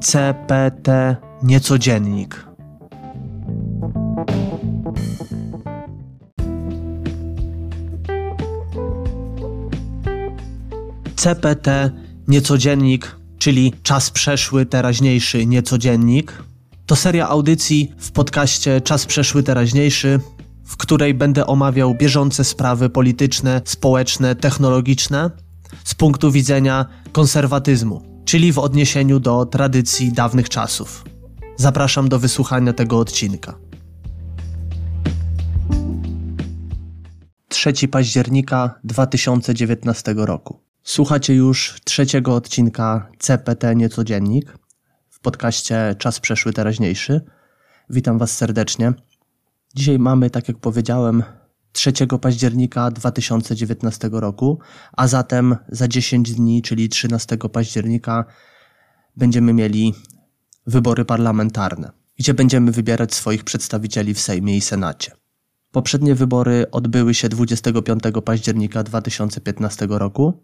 CPT Niecodziennik. CPT Niecodziennik, czyli czas przeszły, teraźniejszy Niecodziennik, to seria audycji w podcaście Czas przeszły, teraźniejszy, w której będę omawiał bieżące sprawy polityczne, społeczne, technologiczne z punktu widzenia konserwatyzmu, czyli w odniesieniu do tradycji dawnych czasów. Zapraszam do wysłuchania tego odcinka. 3 października 2019 roku. Słuchacie już trzeciego odcinka CPT Niecodziennik w podcaście Czas przeszły teraźniejszy. Witam Was serdecznie. Dzisiaj mamy, tak jak powiedziałem, 3 października 2019 roku, a zatem za 10 dni, czyli 13 października, będziemy mieli wybory parlamentarne, gdzie będziemy wybierać swoich przedstawicieli w Sejmie i Senacie. Poprzednie wybory odbyły się 25 października 2015 roku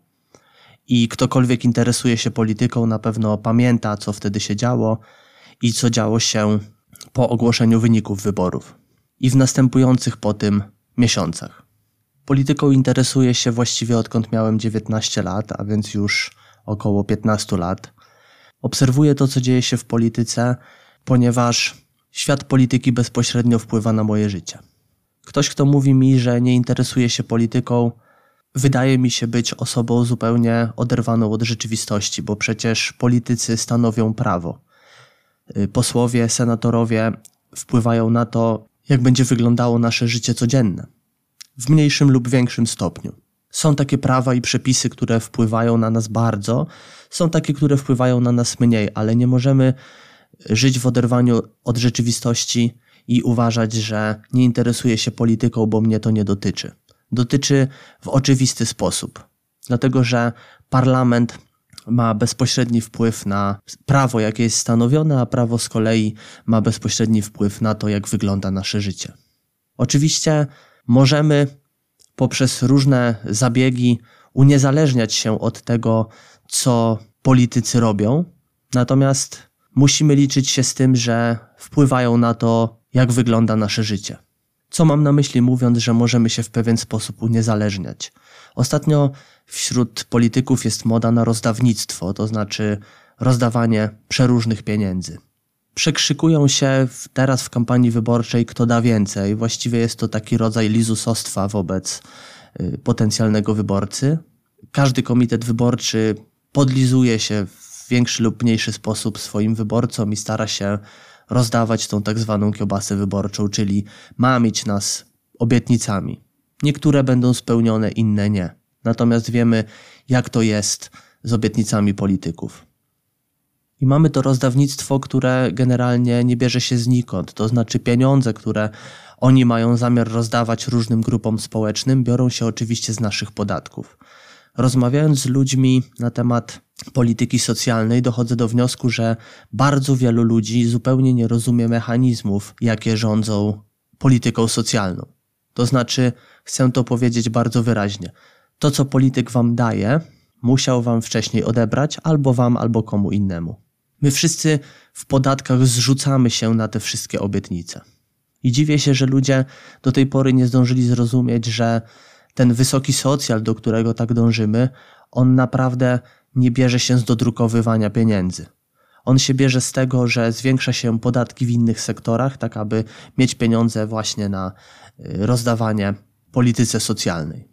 i ktokolwiek interesuje się polityką na pewno pamięta, co wtedy się działo i co działo się po ogłoszeniu wyników wyborów i w następujących po tym miesiącach. Polityką interesuję się właściwie odkąd miałem 19 lat, a więc już około 15 lat. Obserwuję to, co dzieje się w polityce, ponieważ świat polityki bezpośrednio wpływa na moje życie. Ktoś, kto mówi mi, że nie interesuje się polityką, wydaje mi się być osobą zupełnie oderwaną od rzeczywistości, bo przecież politycy stanowią prawo. Y, posłowie, senatorowie wpływają na to, jak będzie wyglądało nasze życie codzienne, w mniejszym lub większym stopniu. Są takie prawa i przepisy, które wpływają na nas bardzo, są takie, które wpływają na nas mniej, ale nie możemy żyć w oderwaniu od rzeczywistości i uważać, że nie interesuje się polityką, bo mnie to nie dotyczy. Dotyczy w oczywisty sposób, dlatego że parlament ma bezpośredni wpływ na prawo, jakie jest stanowione, a prawo z kolei ma bezpośredni wpływ na to, jak wygląda nasze życie. Oczywiście możemy poprzez różne zabiegi uniezależniać się od tego, co politycy robią, natomiast musimy liczyć się z tym, że wpływają na to, jak wygląda nasze życie. Co mam na myśli mówiąc, że możemy się w pewien sposób uniezależniać? Ostatnio wśród polityków jest moda na rozdawnictwo, to znaczy rozdawanie przeróżnych pieniędzy. Przekrzykują się teraz w kampanii wyborczej, kto da więcej. Właściwie jest to taki rodzaj lizusostwa wobec y, potencjalnego wyborcy. Każdy komitet wyborczy podlizuje się w większy lub mniejszy sposób swoim wyborcom i stara się rozdawać tą tak zwaną kiełbasę wyborczą, czyli mamić nas obietnicami. Niektóre będą spełnione, inne nie. Natomiast wiemy, jak to jest z obietnicami polityków. I mamy to rozdawnictwo, które generalnie nie bierze się znikąd. To znaczy pieniądze, które oni mają zamiar rozdawać różnym grupom społecznym, biorą się oczywiście z naszych podatków. Rozmawiając z ludźmi na temat polityki socjalnej, dochodzę do wniosku, że bardzo wielu ludzi zupełnie nie rozumie mechanizmów, jakie rządzą polityką socjalną. To znaczy, chcę to powiedzieć bardzo wyraźnie. To, co polityk wam daje, musiał wam wcześniej odebrać albo wam, albo komu innemu. My wszyscy w podatkach zrzucamy się na te wszystkie obietnice. I dziwię się, że ludzie do tej pory nie zdążyli zrozumieć, że ten wysoki socjal, do którego tak dążymy, on naprawdę nie bierze się z dodrukowywania pieniędzy. On się bierze z tego, że zwiększa się podatki w innych sektorach, tak aby mieć pieniądze właśnie na y, rozdawanie polityce socjalnej.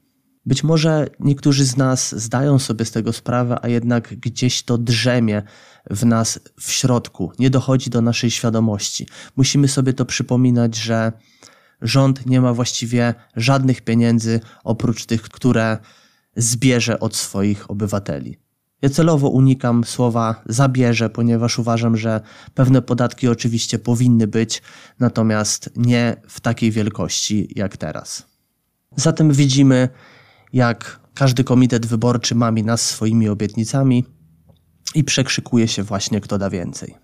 Być może niektórzy z nas zdają sobie z tego sprawę, a jednak gdzieś to drzemie w nas w środku, nie dochodzi do naszej świadomości. Musimy sobie to przypominać, że rząd nie ma właściwie żadnych pieniędzy oprócz tych, które zbierze od swoich obywateli. Ja celowo unikam słowa zabierze, ponieważ uważam, że pewne podatki oczywiście powinny być, natomiast nie w takiej wielkości jak teraz. Zatem widzimy, jak każdy komitet wyborczy mami nas swoimi obietnicami i przekrzykuje się właśnie, kto da więcej.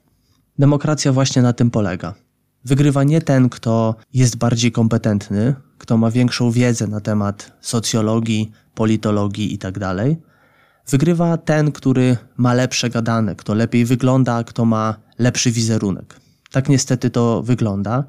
Demokracja właśnie na tym polega. Wygrywa nie ten, kto jest bardziej kompetentny, kto ma większą wiedzę na temat socjologii, politologii itd., tak Wygrywa ten, który ma lepsze gadane, kto lepiej wygląda, kto ma lepszy wizerunek. Tak niestety to wygląda,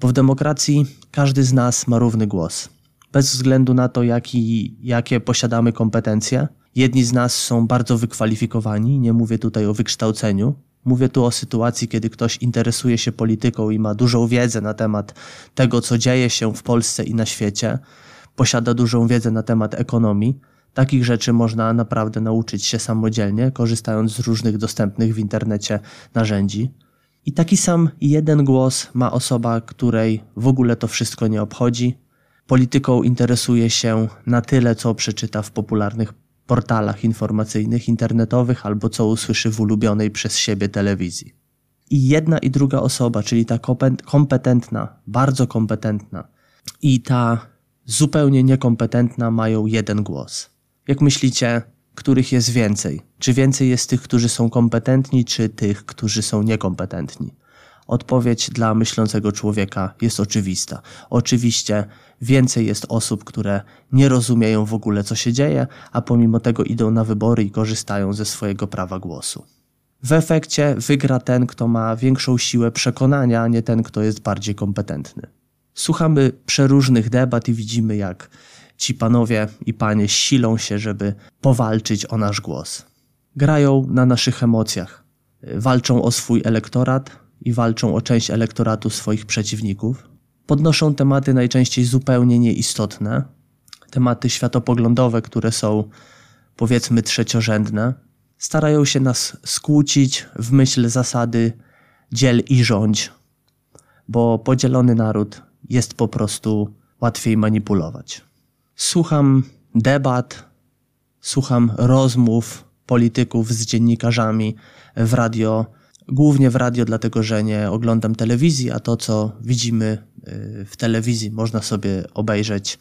bo w demokracji każdy z nas ma równy głos. Bez względu na to, jaki, jakie posiadamy kompetencje. Jedni z nas są bardzo wykwalifikowani, nie mówię tutaj o wykształceniu, Mówię tu o sytuacji, kiedy ktoś interesuje się polityką i ma dużą wiedzę na temat tego, co dzieje się w Polsce i na świecie, posiada dużą wiedzę na temat ekonomii. Takich rzeczy można naprawdę nauczyć się samodzielnie, korzystając z różnych dostępnych w internecie narzędzi. I taki sam jeden głos ma osoba, której w ogóle to wszystko nie obchodzi. Polityką interesuje się na tyle, co przeczyta w popularnych portalach informacyjnych, internetowych albo co usłyszy w ulubionej przez siebie telewizji. I jedna i druga osoba, czyli ta kompetentna, bardzo kompetentna i ta zupełnie niekompetentna mają jeden głos. Jak myślicie, których jest więcej? Czy więcej jest tych, którzy są kompetentni, czy tych, którzy są niekompetentni? Odpowiedź dla myślącego człowieka jest oczywista. Oczywiście więcej jest osób, które nie rozumieją w ogóle, co się dzieje, a pomimo tego idą na wybory i korzystają ze swojego prawa głosu. W efekcie wygra ten, kto ma większą siłę przekonania, a nie ten, kto jest bardziej kompetentny. Słuchamy przeróżnych debat i widzimy, jak ci panowie i panie silą się, żeby powalczyć o nasz głos. Grają na naszych emocjach, walczą o swój elektorat, i walczą o część elektoratu swoich przeciwników. Podnoszą tematy najczęściej zupełnie nieistotne, tematy światopoglądowe, które są powiedzmy trzeciorzędne. Starają się nas skłócić w myśl zasady dziel i rządź, bo podzielony naród jest po prostu łatwiej manipulować. Słucham debat, słucham rozmów polityków z dziennikarzami w radio głównie w radio, dlatego że nie oglądam telewizji, a to, co widzimy y, w telewizji, można sobie obejrzeć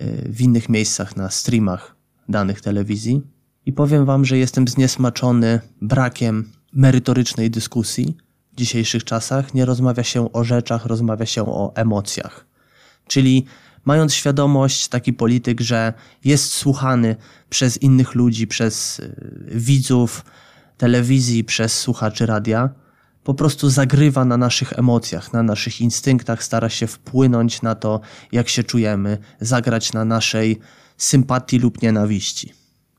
y, w innych miejscach na streamach danych telewizji. I powiem Wam, że jestem zniesmaczony brakiem merytorycznej dyskusji w dzisiejszych czasach. Nie rozmawia się o rzeczach, rozmawia się o emocjach. Czyli mając świadomość, taki polityk, że jest słuchany przez innych ludzi, przez y, widzów, telewizji, przez słuchaczy radia, po prostu zagrywa na naszych emocjach, na naszych instynktach, stara się wpłynąć na to, jak się czujemy, zagrać na naszej sympatii lub nienawiści.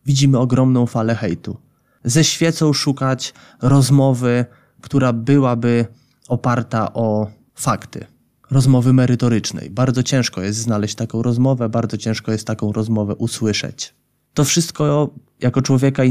Widzimy ogromną falę hejtu. Ze świecą szukać rozmowy, która byłaby oparta o fakty, rozmowy merytorycznej. Bardzo ciężko jest znaleźć taką rozmowę, bardzo ciężko jest taką rozmowę usłyszeć. To wszystko jako człowieka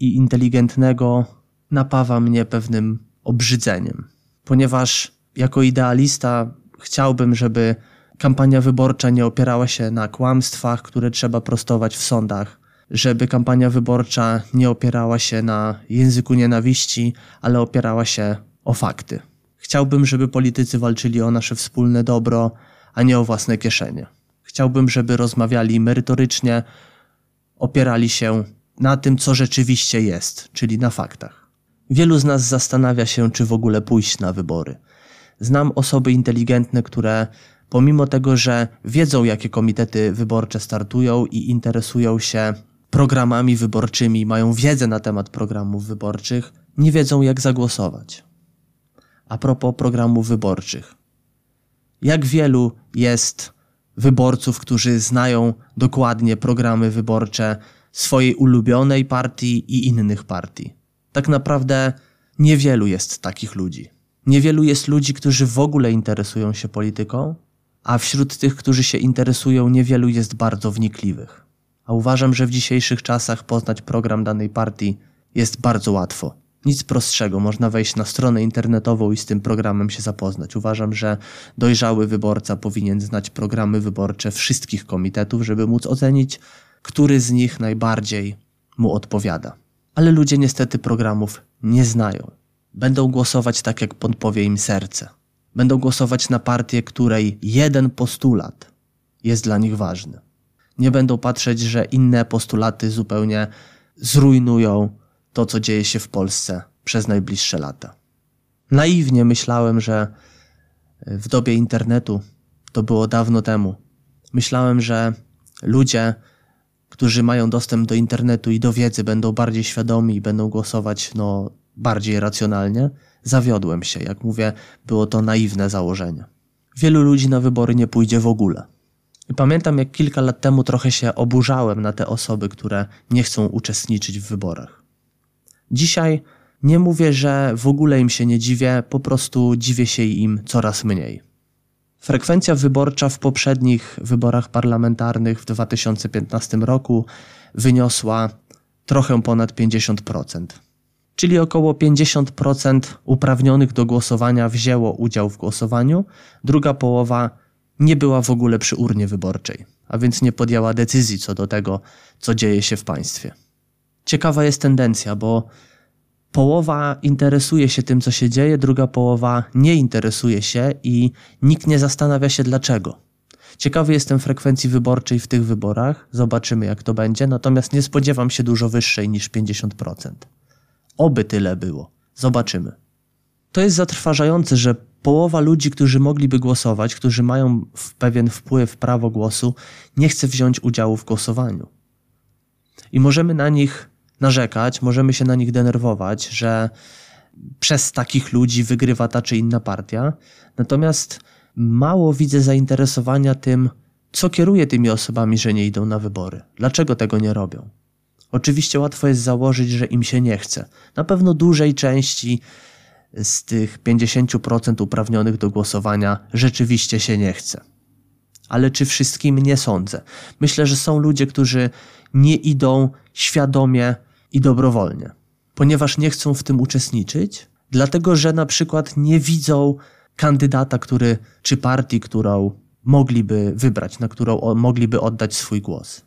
inteligentnego napawa mnie pewnym obrzydzeniem, ponieważ jako idealista chciałbym, żeby kampania wyborcza nie opierała się na kłamstwach, które trzeba prostować w sądach, żeby kampania wyborcza nie opierała się na języku nienawiści, ale opierała się o fakty. Chciałbym, żeby politycy walczyli o nasze wspólne dobro, a nie o własne kieszenie. Chciałbym, żeby rozmawiali merytorycznie, opierali się na tym, co rzeczywiście jest, czyli na faktach. Wielu z nas zastanawia się, czy w ogóle pójść na wybory. Znam osoby inteligentne, które pomimo tego, że wiedzą, jakie komitety wyborcze startują i interesują się programami wyborczymi, mają wiedzę na temat programów wyborczych, nie wiedzą, jak zagłosować. A propos programów wyborczych. Jak wielu jest wyborców, którzy znają dokładnie programy wyborcze swojej ulubionej partii i innych partii. Tak naprawdę niewielu jest takich ludzi. Niewielu jest ludzi, którzy w ogóle interesują się polityką, a wśród tych, którzy się interesują, niewielu jest bardzo wnikliwych. A uważam, że w dzisiejszych czasach poznać program danej partii jest bardzo łatwo. Nic prostszego, można wejść na stronę internetową i z tym programem się zapoznać. Uważam, że dojrzały wyborca powinien znać programy wyborcze wszystkich komitetów, żeby móc ocenić, który z nich najbardziej mu odpowiada. Ale ludzie niestety programów nie znają. Będą głosować tak, jak podpowie im serce. Będą głosować na partię, której jeden postulat jest dla nich ważny. Nie będą patrzeć, że inne postulaty zupełnie zrujnują to, co dzieje się w Polsce przez najbliższe lata. Naiwnie myślałem, że w dobie internetu to było dawno temu. Myślałem, że ludzie którzy mają dostęp do internetu i do wiedzy, będą bardziej świadomi i będą głosować no, bardziej racjonalnie, zawiodłem się. Jak mówię, było to naiwne założenie. Wielu ludzi na wybory nie pójdzie w ogóle. I pamiętam, jak kilka lat temu trochę się oburzałem na te osoby, które nie chcą uczestniczyć w wyborach. Dzisiaj nie mówię, że w ogóle im się nie dziwię, po prostu dziwię się im coraz mniej. Frekwencja wyborcza w poprzednich wyborach parlamentarnych w 2015 roku wyniosła trochę ponad 50%. Czyli około 50% uprawnionych do głosowania wzięło udział w głosowaniu, druga połowa nie była w ogóle przy urnie wyborczej, a więc nie podjęła decyzji co do tego, co dzieje się w państwie. Ciekawa jest tendencja, bo połowa interesuje się tym, co się dzieje, druga połowa nie interesuje się i nikt nie zastanawia się dlaczego. Ciekawy jestem frekwencji wyborczej w tych wyborach, zobaczymy jak to będzie, natomiast nie spodziewam się dużo wyższej niż 50%. Oby tyle było. Zobaczymy. To jest zatrważające, że połowa ludzi, którzy mogliby głosować, którzy mają pewien wpływ, prawo głosu, nie chce wziąć udziału w głosowaniu. I możemy na nich narzekać, możemy się na nich denerwować, że przez takich ludzi wygrywa ta czy inna partia. Natomiast mało widzę zainteresowania tym, co kieruje tymi osobami, że nie idą na wybory. Dlaczego tego nie robią? Oczywiście łatwo jest założyć, że im się nie chce. Na pewno dużej części z tych 50% uprawnionych do głosowania rzeczywiście się nie chce. Ale czy wszystkim nie sądzę? Myślę, że są ludzie, którzy nie idą świadomie i dobrowolnie, ponieważ nie chcą w tym uczestniczyć, dlatego że na przykład nie widzą kandydata, który czy partii, którą mogliby wybrać, na którą mogliby oddać swój głos.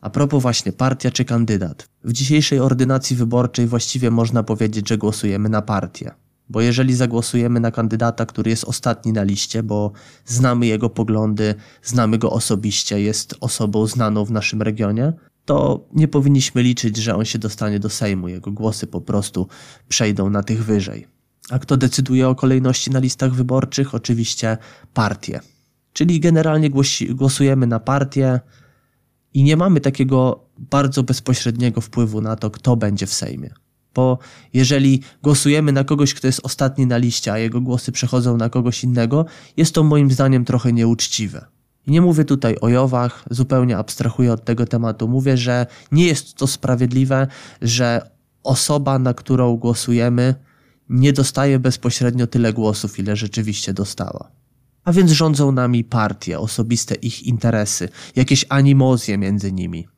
A propos właśnie partia czy kandydat. W dzisiejszej ordynacji wyborczej właściwie można powiedzieć, że głosujemy na partię. Bo jeżeli zagłosujemy na kandydata, który jest ostatni na liście, bo znamy jego poglądy, znamy go osobiście, jest osobą znaną w naszym regionie, to nie powinniśmy liczyć, że on się dostanie do Sejmu. Jego głosy po prostu przejdą na tych wyżej. A kto decyduje o kolejności na listach wyborczych? Oczywiście partie. Czyli generalnie głosujemy na partię i nie mamy takiego bardzo bezpośredniego wpływu na to, kto będzie w Sejmie. Bo jeżeli głosujemy na kogoś, kto jest ostatni na liście, a jego głosy przechodzą na kogoś innego, jest to moim zdaniem trochę nieuczciwe. I nie mówię tutaj o Jowach, zupełnie abstrahuję od tego tematu. Mówię, że nie jest to sprawiedliwe, że osoba, na którą głosujemy, nie dostaje bezpośrednio tyle głosów, ile rzeczywiście dostała. A więc rządzą nami partie, osobiste ich interesy, jakieś animozje między nimi.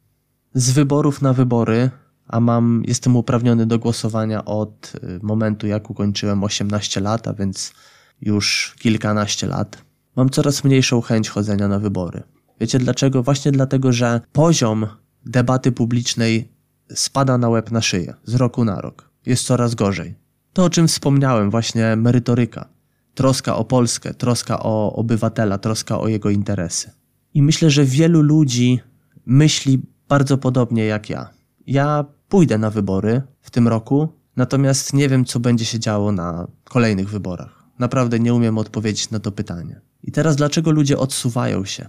Z wyborów na wybory, a mam, jestem uprawniony do głosowania od y, momentu, jak ukończyłem 18 lat, a więc już kilkanaście lat mam coraz mniejszą chęć chodzenia na wybory. Wiecie dlaczego? Właśnie dlatego, że poziom debaty publicznej spada na łeb na szyję z roku na rok. Jest coraz gorzej. To, o czym wspomniałem, właśnie merytoryka. Troska o Polskę, troska o obywatela, troska o jego interesy. I myślę, że wielu ludzi myśli bardzo podobnie jak ja. Ja pójdę na wybory w tym roku, natomiast nie wiem, co będzie się działo na kolejnych wyborach. Naprawdę nie umiem odpowiedzieć na to pytanie. I teraz dlaczego ludzie odsuwają się?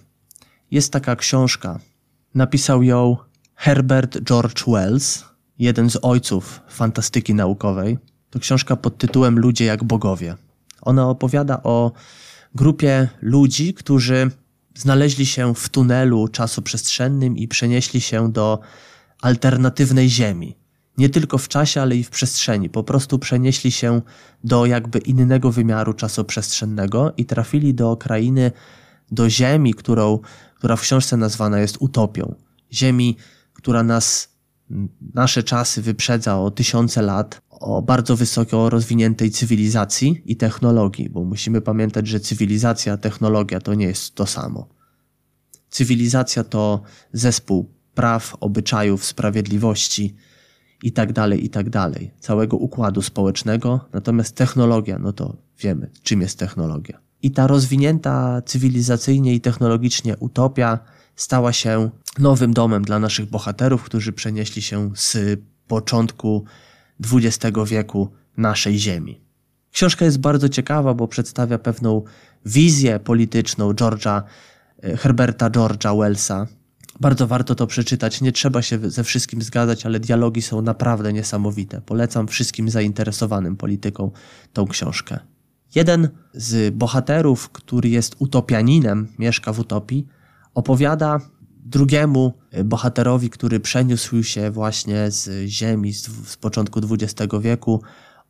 Jest taka książka. Napisał ją Herbert George Wells, jeden z ojców fantastyki naukowej. To książka pod tytułem Ludzie jak bogowie. Ona opowiada o grupie ludzi, którzy znaleźli się w tunelu czasoprzestrzennym i przenieśli się do alternatywnej Ziemi nie tylko w czasie, ale i w przestrzeni. Po prostu przenieśli się do jakby innego wymiaru czasoprzestrzennego i trafili do krainy, do ziemi, którą, która w książce nazwana jest utopią. Ziemi, która nas, nasze czasy wyprzedza o tysiące lat, o bardzo wysoko rozwiniętej cywilizacji i technologii, bo musimy pamiętać, że cywilizacja, technologia to nie jest to samo. Cywilizacja to zespół praw, obyczajów, sprawiedliwości, i tak dalej, i tak dalej, całego układu społecznego. Natomiast technologia, no to wiemy, czym jest technologia. I ta rozwinięta cywilizacyjnie i technologicznie utopia stała się nowym domem dla naszych bohaterów, którzy przenieśli się z początku XX wieku naszej Ziemi. Książka jest bardzo ciekawa, bo przedstawia pewną wizję polityczną George'a, e, Herberta George'a Wellsa Bardzo warto to przeczytać. Nie trzeba się ze wszystkim zgadzać, ale dialogi są naprawdę niesamowite. Polecam wszystkim zainteresowanym polityką tą książkę. Jeden z bohaterów, który jest utopianinem, mieszka w utopii, opowiada drugiemu bohaterowi, który przeniósł się właśnie z ziemi z, z początku XX wieku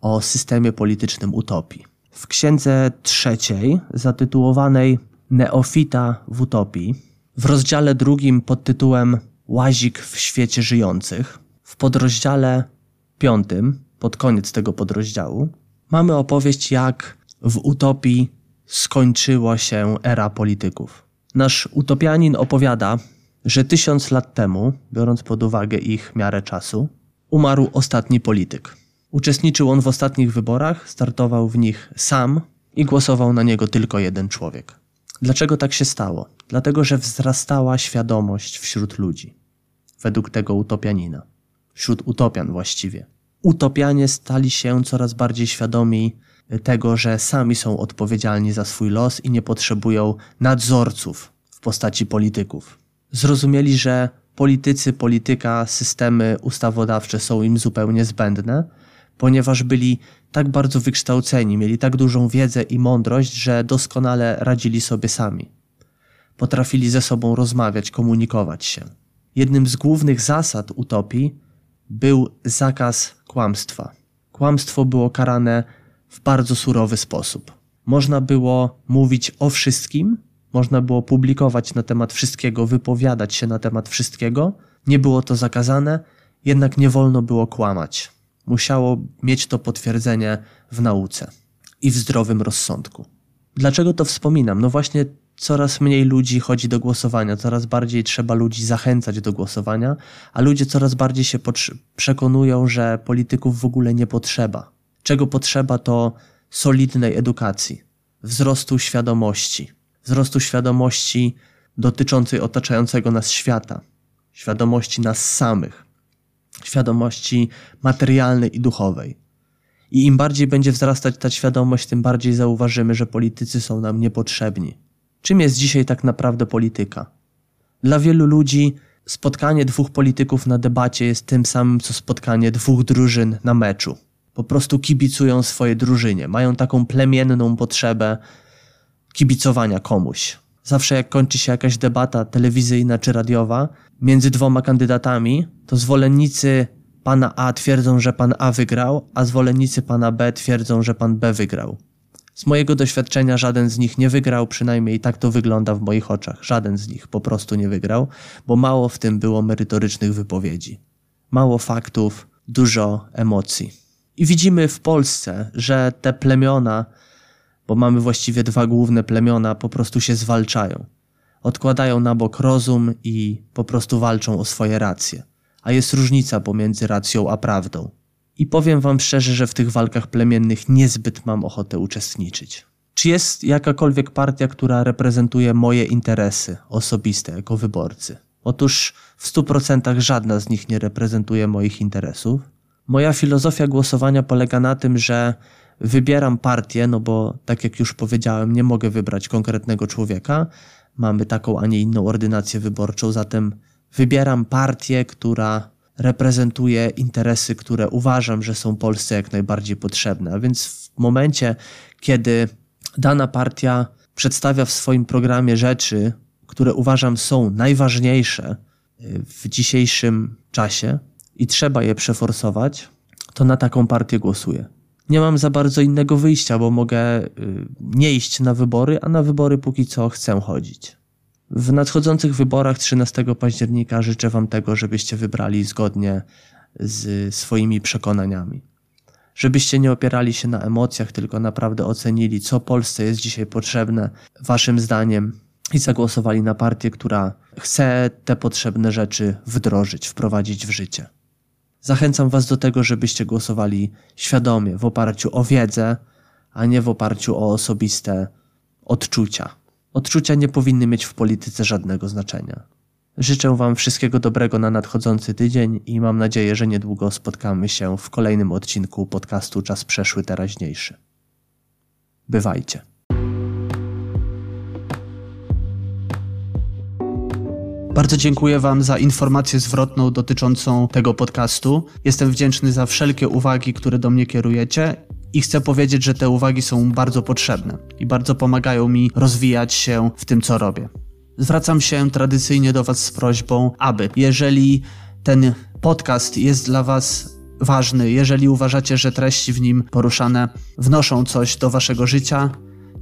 o systemie politycznym utopii. W księdze trzeciej, zatytułowanej Neofita w utopii, w rozdziale drugim pod tytułem Łazik w świecie żyjących, w podrozdziale piątym, pod koniec tego podrozdziału, mamy opowieść, jak w utopii skończyła się era polityków. Nasz utopianin opowiada, że tysiąc lat temu, biorąc pod uwagę ich miarę czasu, umarł ostatni polityk. Uczestniczył on w ostatnich wyborach, startował w nich sam i głosował na niego tylko jeden człowiek. Dlaczego tak się stało? Dlatego, że wzrastała świadomość wśród ludzi, według tego utopianina, wśród utopian właściwie. Utopianie stali się coraz bardziej świadomi tego, że sami są odpowiedzialni za swój los i nie potrzebują nadzorców w postaci polityków. Zrozumieli, że politycy, polityka, systemy ustawodawcze są im zupełnie zbędne, ponieważ byli tak bardzo wykształceni, mieli tak dużą wiedzę i mądrość, że doskonale radzili sobie sami. Potrafili ze sobą rozmawiać, komunikować się. Jednym z głównych zasad utopii był zakaz kłamstwa. Kłamstwo było karane w bardzo surowy sposób. Można było mówić o wszystkim, można było publikować na temat wszystkiego, wypowiadać się na temat wszystkiego. Nie było to zakazane, jednak nie wolno było kłamać. Musiało mieć to potwierdzenie w nauce i w zdrowym rozsądku. Dlaczego to wspominam? No właśnie coraz mniej ludzi chodzi do głosowania, coraz bardziej trzeba ludzi zachęcać do głosowania, a ludzie coraz bardziej się przekonują, że polityków w ogóle nie potrzeba. Czego potrzeba to solidnej edukacji, wzrostu świadomości, wzrostu świadomości dotyczącej otaczającego nas świata, świadomości nas samych, świadomości materialnej i duchowej. I im bardziej będzie wzrastać ta świadomość, tym bardziej zauważymy, że politycy są nam niepotrzebni. Czym jest dzisiaj tak naprawdę polityka? Dla wielu ludzi spotkanie dwóch polityków na debacie jest tym samym, co spotkanie dwóch drużyn na meczu. Po prostu kibicują swojej drużynie, mają taką plemienną potrzebę kibicowania komuś. Zawsze jak kończy się jakaś debata telewizyjna czy radiowa między dwoma kandydatami, to zwolennicy pana A twierdzą, że pan A wygrał, a zwolennicy pana B twierdzą, że pan B wygrał. Z mojego doświadczenia żaden z nich nie wygrał, przynajmniej tak to wygląda w moich oczach. Żaden z nich po prostu nie wygrał, bo mało w tym było merytorycznych wypowiedzi. Mało faktów, dużo emocji. I widzimy w Polsce, że te plemiona, bo mamy właściwie dwa główne plemiona, po prostu się zwalczają. Odkładają na bok rozum i po prostu walczą o swoje racje. A jest różnica pomiędzy racją a prawdą. I powiem wam szczerze, że w tych walkach plemiennych niezbyt mam ochotę uczestniczyć. Czy jest jakakolwiek partia, która reprezentuje moje interesy osobiste jako wyborcy? Otóż w stu procentach żadna z nich nie reprezentuje moich interesów. Moja filozofia głosowania polega na tym, że wybieram partię, no bo tak jak już powiedziałem, nie mogę wybrać konkretnego człowieka. Mamy taką, a nie inną ordynację wyborczą, zatem wybieram partię, która reprezentuje interesy, które uważam, że są Polsce jak najbardziej potrzebne. A więc w momencie, kiedy dana partia przedstawia w swoim programie rzeczy, które uważam są najważniejsze y, w dzisiejszym czasie i trzeba je przeforsować, to na taką partię głosuję. Nie mam za bardzo innego wyjścia, bo mogę y, nie iść na wybory, a na wybory póki co chcę chodzić. W nadchodzących wyborach 13 października życzę Wam tego, żebyście wybrali zgodnie z swoimi przekonaniami. Żebyście nie opierali się na emocjach, tylko naprawdę ocenili, co Polsce jest dzisiaj potrzebne, Waszym zdaniem, i zagłosowali na partię, która chce te potrzebne rzeczy wdrożyć, wprowadzić w życie. Zachęcam Was do tego, żebyście głosowali świadomie, w oparciu o wiedzę, a nie w oparciu o osobiste odczucia. Odczucia nie powinny mieć w polityce żadnego znaczenia. Życzę Wam wszystkiego dobrego na nadchodzący tydzień i mam nadzieję, że niedługo spotkamy się w kolejnym odcinku podcastu Czas Przeszły Teraźniejszy. Bywajcie. Bardzo dziękuję Wam za informację zwrotną dotyczącą tego podcastu. Jestem wdzięczny za wszelkie uwagi, które do mnie kierujecie i chcę powiedzieć, że te uwagi są bardzo potrzebne i bardzo pomagają mi rozwijać się w tym, co robię. Zwracam się tradycyjnie do Was z prośbą, aby jeżeli ten podcast jest dla Was ważny, jeżeli uważacie, że treści w nim poruszane wnoszą coś do Waszego życia,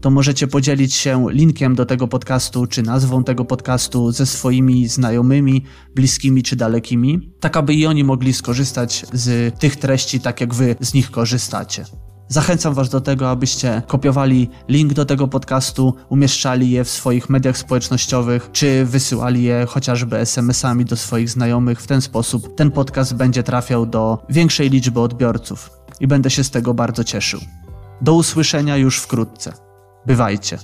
to możecie podzielić się linkiem do tego podcastu, czy nazwą tego podcastu ze swoimi znajomymi, bliskimi czy dalekimi, tak aby i oni mogli skorzystać z tych treści, tak jak Wy z nich korzystacie. Zachęcam Was do tego, abyście kopiowali link do tego podcastu, umieszczali je w swoich mediach społecznościowych, czy wysyłali je chociażby SMS-ami do swoich znajomych. W ten sposób ten podcast będzie trafiał do większej liczby odbiorców i będę się z tego bardzo cieszył. Do usłyszenia już wkrótce. Bywajcie.